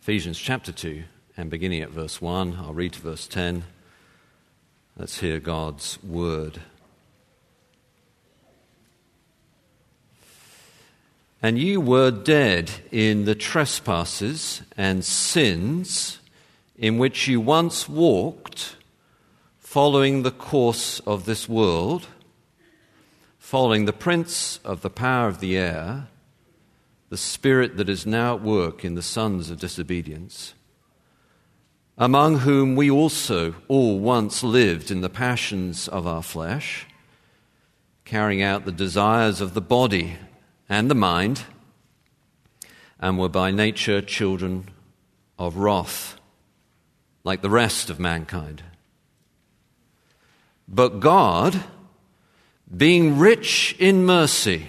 Ephesians chapter 2 and beginning at verse 1. I'll read to verse 10. Let's hear God's word. And you were dead in the trespasses and sins in which you once walked, following the course of this world, following the prince of the power of the air, the spirit that is now at work in the sons of disobedience, among whom we also all once lived in the passions of our flesh, carrying out the desires of the body and the mind, and were by nature children of wrath, like the rest of mankind. But God, being rich in mercy,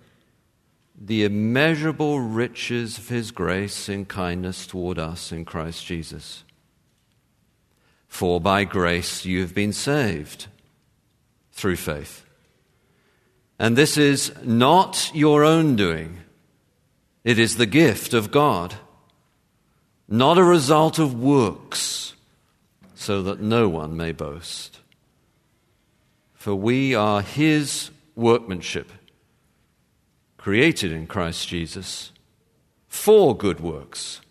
the immeasurable riches of his grace and kindness toward us in Christ Jesus. For by grace you have been saved through faith. And this is not your own doing, it is the gift of God, not a result of works, so that no one may boast. For we are His workmanship, created in Christ Jesus for good works,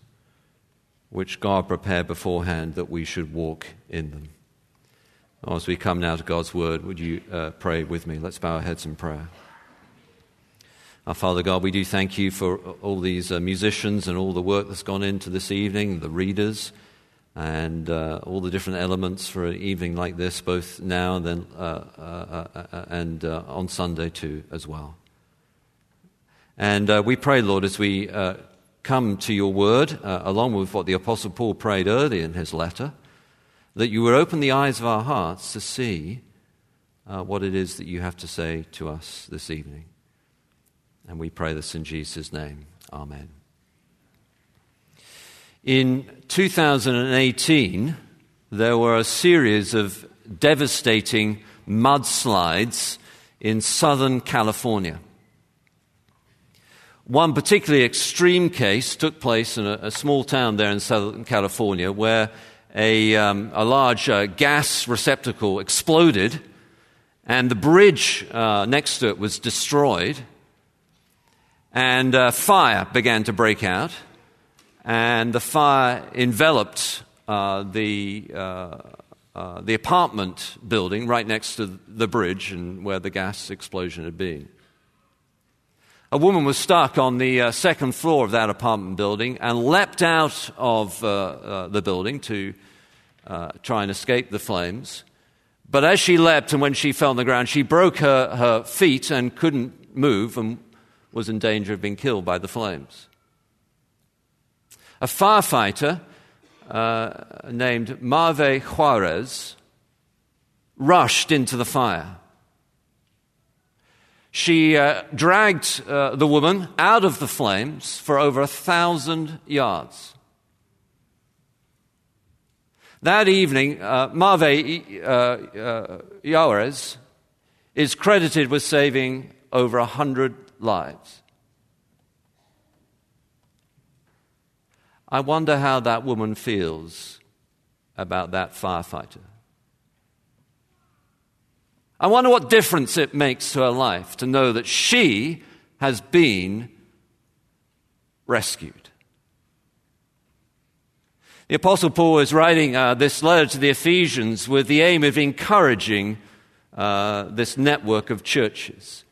which God prepared beforehand that we should walk in them. As we come now to God's word, would you uh, pray with me? Let's bow our heads in prayer. Our Father God, we do thank you for all these uh, musicians and all the work that's gone into this evening, the readers, and uh, all the different elements for an evening like this, both now and then, uh, uh, uh, and on Sunday too, as well. And uh, we pray, Lord, as we uh, come to your word, uh, along with what the Apostle Paul prayed early in his letter that you would open the eyes of our hearts to see uh, what it is that you have to say to us this evening. And we pray this in Jesus' name. Amen. In 2018, there were a series of devastating mudslides in Southern California. One particularly extreme case took place in a, a small town there in Southern California where a, um, a large uh, gas receptacle exploded, and the bridge uh, next to it was destroyed, and uh, fire began to break out, and the fire enveloped uh, the, uh, uh, the apartment building right next to the bridge and where the gas explosion had been. A woman was stuck on the uh, second floor of that apartment building and leapt out of uh, uh, the building to uh, try and escape the flames. But as she leapt and when she fell on the ground, she broke her, her feet and couldn't move and was in danger of being killed by the flames. A firefighter uh, named Marve Juarez rushed into the fire. She uh, dragged uh, the woman out of the flames for over a thousand yards. That evening, uh, Marve uh, uh, is credited with saving over a hundred lives. I wonder how that woman feels about that firefighter. I wonder what difference it makes to her life to know that she has been rescued. The Apostle Paul is writing uh, this letter to the Ephesians with the aim of encouraging uh, this network of churches.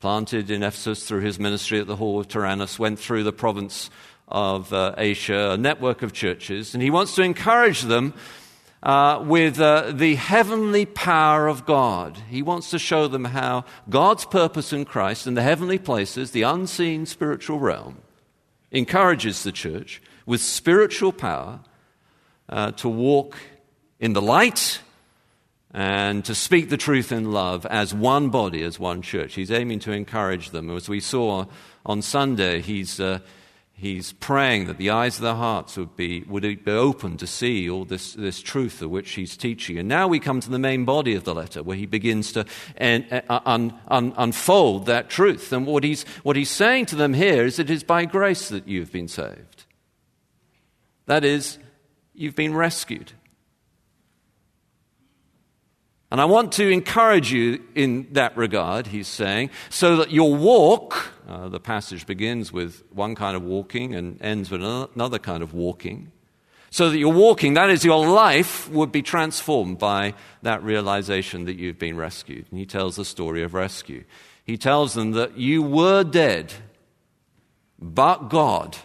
Planted in Ephesus through his ministry at the Hall of Tyrannus, went through the province of uh, Asia, a network of churches, and he wants to encourage them uh, with uh, the heavenly power of God. He wants to show them how God's purpose in Christ in the heavenly places, the unseen spiritual realm, encourages the church with spiritual power uh, to walk in the light and to speak the truth in love as one body, as one church. He's aiming to encourage them. As we saw on Sunday, he's, uh, he's praying that the eyes of their hearts would be, would be open to see all this, this truth of which he's teaching. And now we come to the main body of the letter, where he begins to un, uh, uh, un, un, unfold that truth. And what he's, what he's saying to them here is it is by grace that you've been saved. That is, you've been rescued. And I want to encourage you in that regard, he's saying, so that your walk, uh, the passage begins with one kind of walking and ends with another kind of walking, so that your walking, that is, your life, would be transformed by that realization that you've been rescued. And he tells the story of rescue. He tells them that you were dead, but God,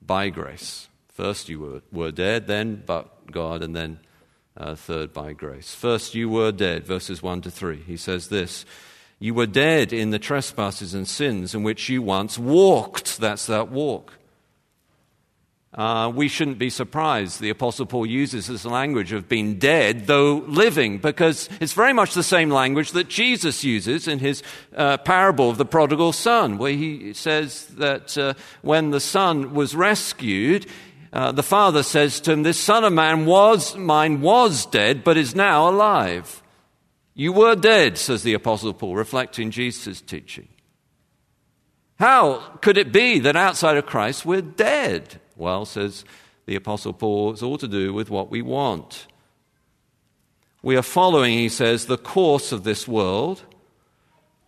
by grace. First you were, were dead, then but God, and then uh, third by grace. First, you were dead, verses 1 to 3. He says this You were dead in the trespasses and sins in which you once walked. That's that walk. Uh, we shouldn't be surprised the Apostle Paul uses this language of being dead, though living, because it's very much the same language that Jesus uses in his uh, parable of the prodigal son, where he says that uh, when the son was rescued, uh, the father says to him, This son of man was, mine was dead, but is now alive. You were dead, says the Apostle Paul, reflecting Jesus' teaching. How could it be that outside of Christ we're dead? Well, says the Apostle Paul, it's all to do with what we want. We are following, he says, the course of this world,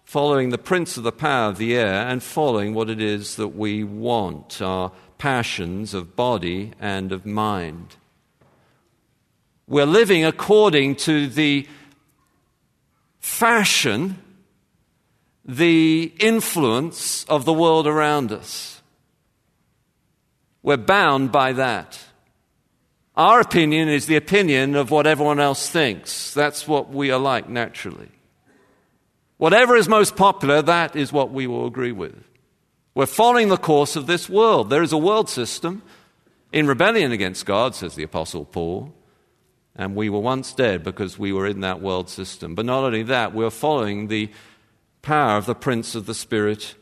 following the prince of the power of the air, and following what it is that we want. Our passions of body and of mind. We're living according to the fashion, the influence of the world around us. We're bound by that. Our opinion is the opinion of what everyone else thinks. That's what we are like naturally. Whatever is most popular, that is what we will agree with. We're following the course of this world. There is a world system in rebellion against God, says the Apostle Paul. And we were once dead because we were in that world system. But not only that, we're following the power of the prince of the spirit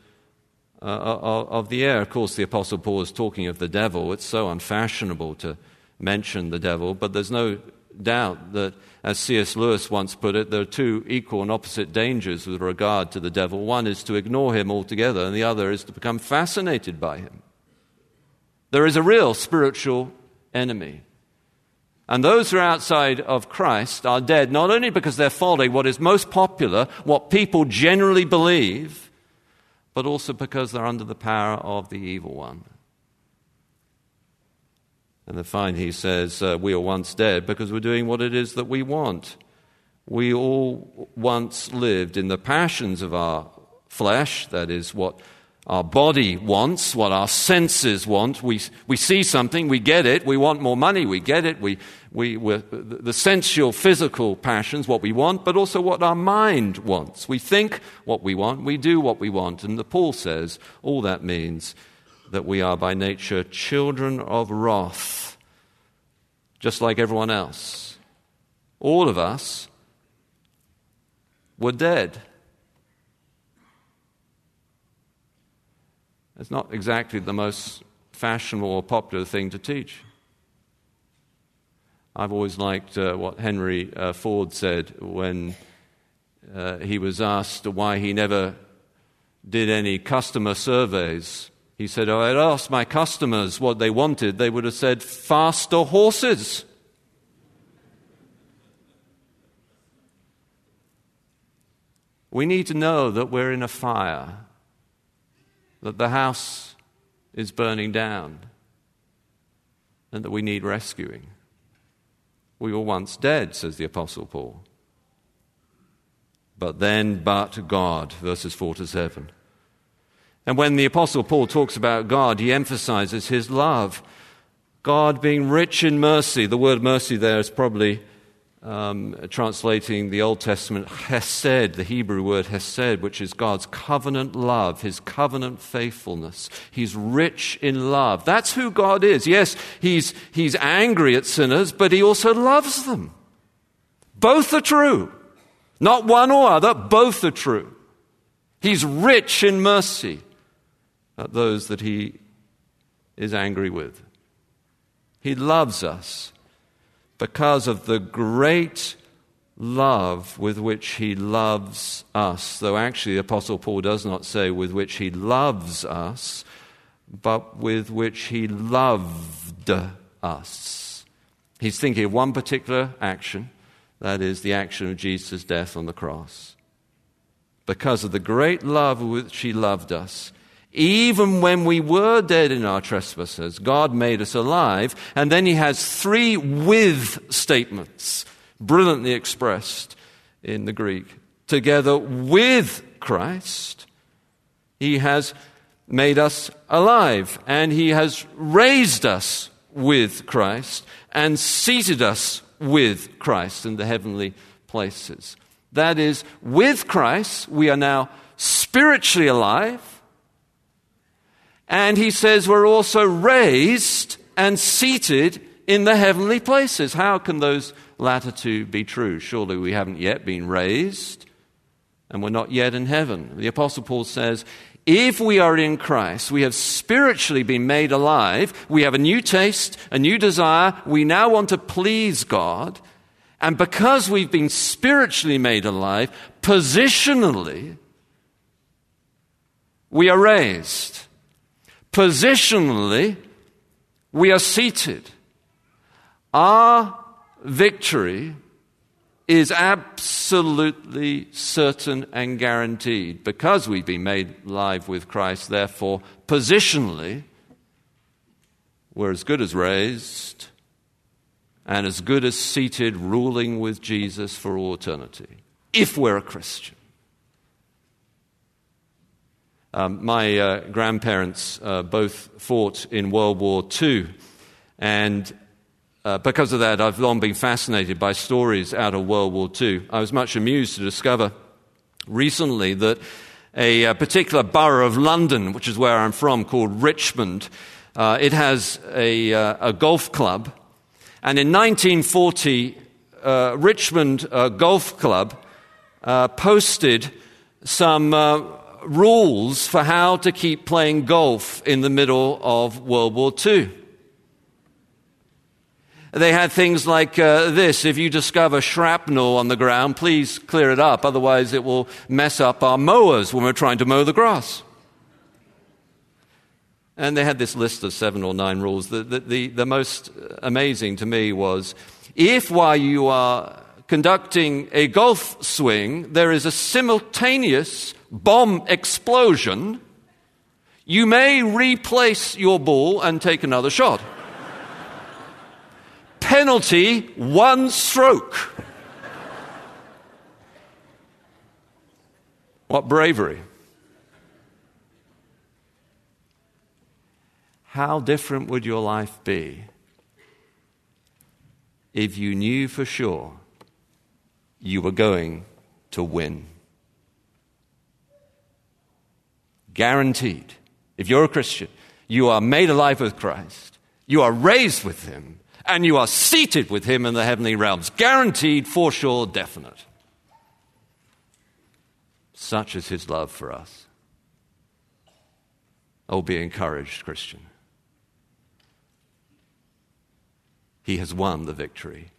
uh, of the air. Of course, the Apostle Paul is talking of the devil. It's so unfashionable to mention the devil, but there's no doubt that, as C.S. Lewis once put it, there are two equal and opposite dangers with regard to the devil. One is to ignore him altogether, and the other is to become fascinated by him. There is a real spiritual enemy. And those who are outside of Christ are dead not only because they're following what is most popular, what people generally believe, but also because they're under the power of the evil one. And then finally, he says, uh, We are once dead because we're doing what it is that we want. We all once lived in the passions of our flesh, that is, what our body wants, what our senses want. We, we see something, we get it. We want more money, we get it. We, we, the sensual, physical passions, what we want, but also what our mind wants. We think what we want, we do what we want. And the Paul says all that means that we are by nature children of wrath, just like everyone else. All of us were dead. It's not exactly the most fashionable or popular thing to teach. I've always liked uh, what Henry uh, Ford said when uh, he was asked why he never did any customer surveys he said, oh, I had asked my customers what they wanted, they would have said faster horses. We need to know that we're in a fire, that the house is burning down, and that we need rescuing. We were once dead, says the Apostle Paul. But then, but God, verses 4 to 7. And when the Apostle Paul talks about God, he emphasizes his love. God being rich in mercy. The word mercy there is probably um, translating the Old Testament, hesed, the Hebrew word hesed, which is God's covenant love, his covenant faithfulness. He's rich in love. That's who God is. Yes, he's, he's angry at sinners, but he also loves them. Both are true. Not one or other, both are true. He's rich in mercy Uh, those that he is angry with. He loves us because of the great love with which he loves us. Though actually, the Apostle Paul does not say with which he loves us, but with which he loved us. He's thinking of one particular action, that is, the action of Jesus' death on the cross. Because of the great love with which he loved us, even when we were dead in our trespasses, God made us alive. And then he has three with statements, brilliantly expressed in the Greek. Together with Christ, he has made us alive, and he has raised us with Christ and seated us with Christ in the heavenly places. That is, with Christ, we are now spiritually alive and he says we're also raised and seated in the heavenly places. How can those latter two be true? Surely we haven't yet been raised and we're not yet in heaven. The Apostle Paul says, if we are in Christ, we have spiritually been made alive, we have a new taste, a new desire, we now want to please God, and because we've been spiritually made alive, positionally, we are raised. Positionally, we are seated. Our victory is absolutely certain and guaranteed because we've been made live with Christ. Therefore, positionally, we're as good as raised and as good as seated, ruling with Jesus for all eternity, if we're a Christian. Um, my uh, grandparents uh, both fought in World War II, and uh, because of that, I've long been fascinated by stories out of World War II. I was much amused to discover recently that a, a particular borough of London, which is where I'm from, called Richmond, uh, it has a, uh, a, golf club, and in 1940, uh, Richmond Golf Club posted some rules for how to keep playing golf in the middle of World War II. They had things like uh, this if you discover shrapnel on the ground, please clear it up, otherwise, it will mess up our mowers when we're trying to mow the grass. And they had this list of seven or nine rules. The, the, the, the most amazing to me was if while you are conducting a golf swing, there is a simultaneous bomb explosion, you may replace your ball and take another shot. Penalty one stroke. What bravery. How different would your life be if you knew for sure you were going to win? Guaranteed. If you're a Christian, you are made alive with Christ, you are raised with Him, and you are seated with Him in the heavenly realms. Guaranteed, for sure, definite. Such is His love for us. Oh, be encouraged, Christian. He has won the victory,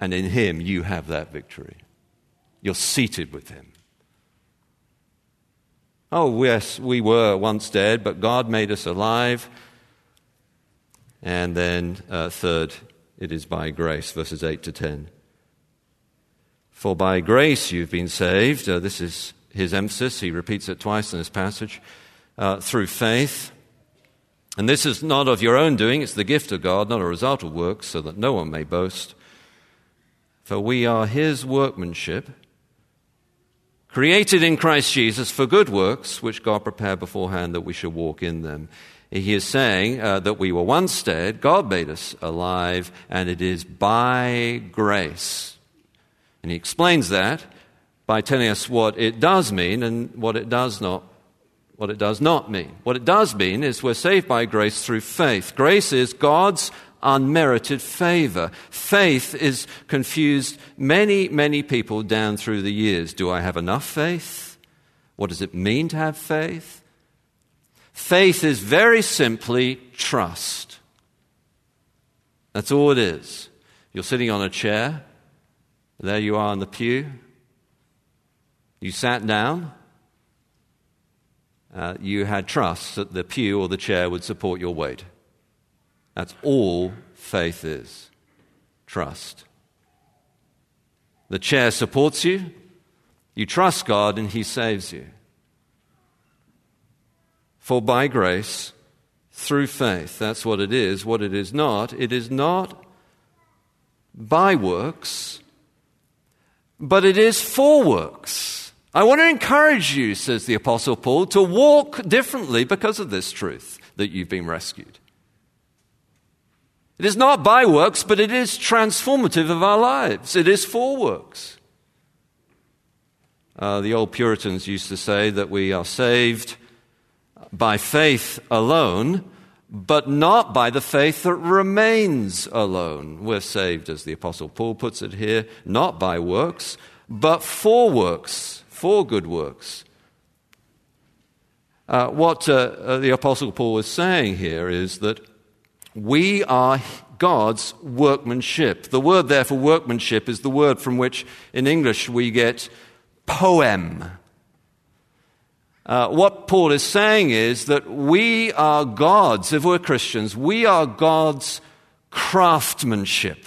and in Him you have that victory. You're seated with Him. Oh, yes, we were once dead, but God made us alive. And then, uh, third, it is by grace, verses 8 to 10. For by grace you've been saved. Uh, this is his emphasis. He repeats it twice in this passage. Uh, through faith. And this is not of your own doing, it's the gift of God, not a result of works, so that no one may boast. For we are his workmanship created in Christ Jesus for good works, which God prepared beforehand that we should walk in them. He is saying uh, that we were once dead, God made us alive, and it is by grace And he explains that by telling us what it does mean and what it does not what it does not mean. What it does mean is we're saved by grace through faith. Grace is God's unmerited favor. Faith is confused many, many people down through the years. Do I have enough faith? What does it mean to have faith? Faith is very simply trust. That's all it is. You're sitting on a chair, there you are in the pew. You sat down. Uh, you had trust that the pew or the chair would support your weight. That's all faith is trust. The chair supports you. You trust God and He saves you. For by grace, through faith, that's what it is. What it is not, it is not by works, but it is for works. I want to encourage you, says the Apostle Paul, to walk differently because of this truth that you've been rescued. It is not by works, but it is transformative of our lives. It is for works. Uh, the old Puritans used to say that we are saved by faith alone, but not by the faith that remains alone. We're saved, as the Apostle Paul puts it here, not by works, but for works for good works. Uh, what uh, uh, the Apostle Paul is saying here is that we are God's workmanship. The word there for workmanship is the word from which in English we get poem. Uh, what Paul is saying is that we are God's, if we're Christians, we are God's craftsmanship.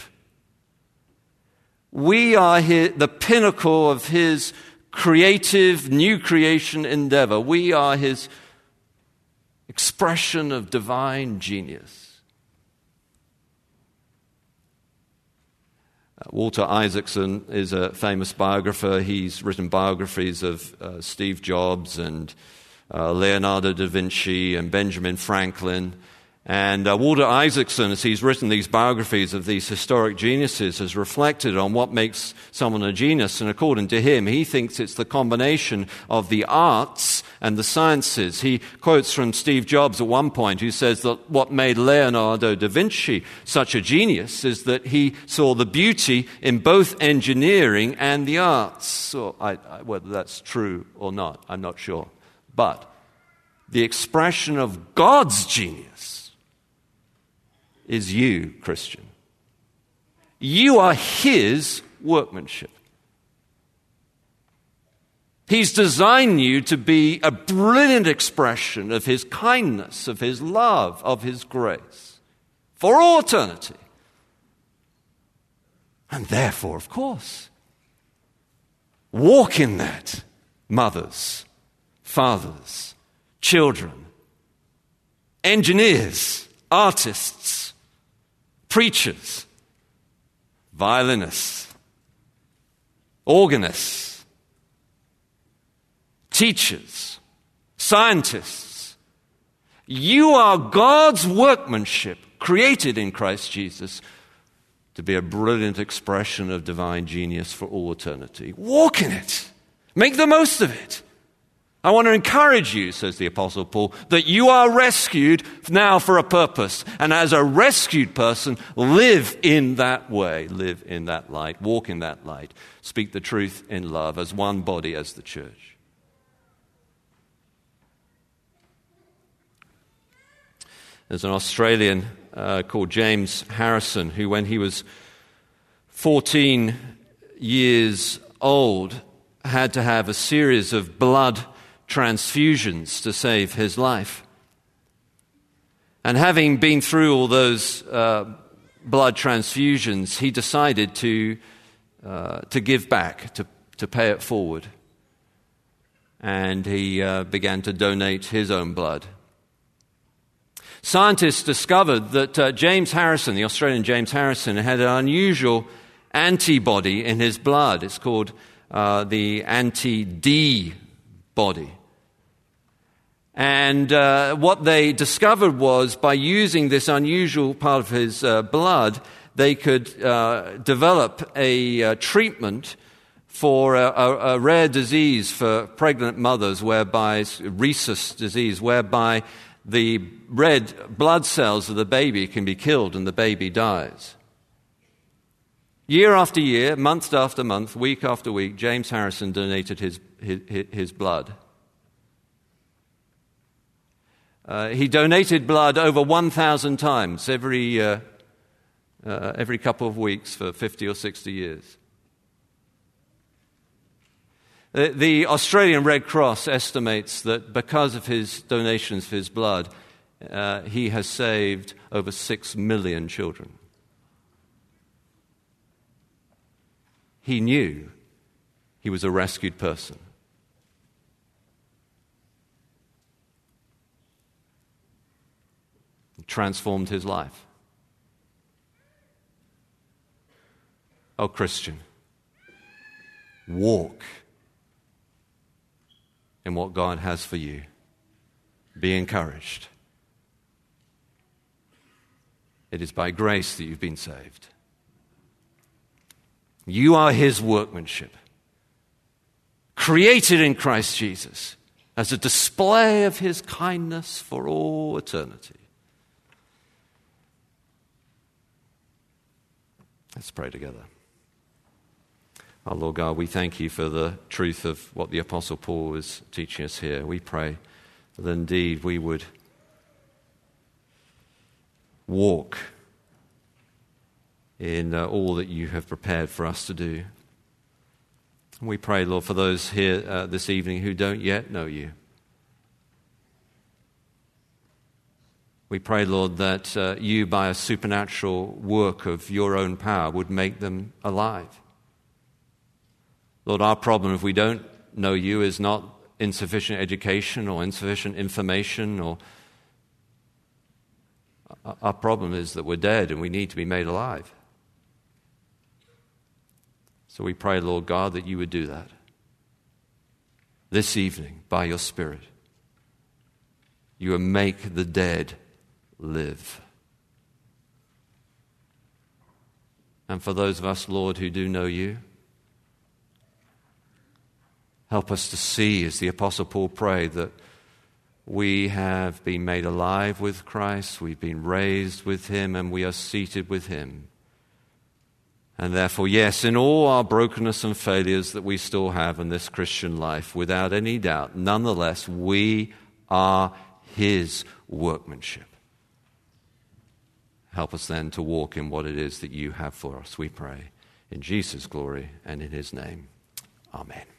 We are his, the pinnacle of his creative, new creation endeavor. We are his expression of divine genius. Uh, Walter Isaacson is a famous biographer. He's written biographies of uh, Steve Jobs and uh, Leonardo da Vinci and Benjamin Franklin. And uh, Walter Isaacson, as he's written these biographies of these historic geniuses, has reflected on what makes someone a genius. And according to him, he thinks it's the combination of the arts and the sciences. He quotes from Steve Jobs at one point, who says that what made Leonardo da Vinci such a genius is that he saw the beauty in both engineering and the arts. So I, I, whether that's true or not, I'm not sure. But the expression of God's genius is you, Christian. You are His workmanship. He's designed you to be a brilliant expression of His kindness, of His love, of His grace for all eternity. And therefore, of course, walk in that, mothers, fathers, children, engineers, artists, preachers, violinists, organists, teachers, scientists. You are God's workmanship created in Christ Jesus to be a brilliant expression of divine genius for all eternity. Walk in it. Make the most of it. I want to encourage you, says the Apostle Paul, that you are rescued now for a purpose. And as a rescued person, live in that way, live in that light, walk in that light, speak the truth in love as one body, as the church. There's an Australian uh, called James Harrison who, when he was 14 years old, had to have a series of blood transfusions to save his life. And having been through all those uh, blood transfusions, he decided to, uh, to give back, to, to pay it forward. And he uh, began to donate his own blood. Scientists discovered that uh, James Harrison, the Australian James Harrison, had an unusual antibody in his blood. It's called uh, the anti D body. And uh, what they discovered was by using this unusual part of his uh, blood, they could uh, develop a uh, treatment for a, a, a, rare disease for pregnant mothers, whereby rhesus disease, whereby the red blood cells of the baby can be killed and the baby dies. Year after year, month after month, week after week, James Harrison donated his, his, his blood. Uh, he donated blood over 1,000 times every, uh, uh, every couple of weeks for 50 or 60 years. The Australian Red Cross estimates that because of his donations for his blood, uh, he has saved over six million children. He knew he was a rescued person. Transformed his life. Oh, Christian, walk in what God has for you. Be encouraged. It is by grace that you've been saved. You are His workmanship, created in Christ Jesus as a display of His kindness for all eternity. Let's pray together. Our Lord God, we thank you for the truth of what the Apostle Paul is teaching us here. We pray that indeed we would walk in uh, all that you have prepared for us to do. We pray, Lord, for those here uh, this evening who don't yet know you. We pray, Lord, that uh, you, by a supernatural work of your own power, would make them alive. Lord, our problem if we don't know you is not insufficient education or insufficient information or our problem is that we're dead and we need to be made alive. So we pray, Lord God, that you would do that this evening by your Spirit. You would make the dead live. And for those of us, Lord, who do know you, Help us to see, as the Apostle Paul prayed, that we have been made alive with Christ, we've been raised with Him, and we are seated with Him. And therefore, yes, in all our brokenness and failures that we still have in this Christian life, without any doubt, nonetheless, we are His workmanship. Help us then to walk in what it is that you have for us, we pray. In Jesus' glory and in His name. Amen.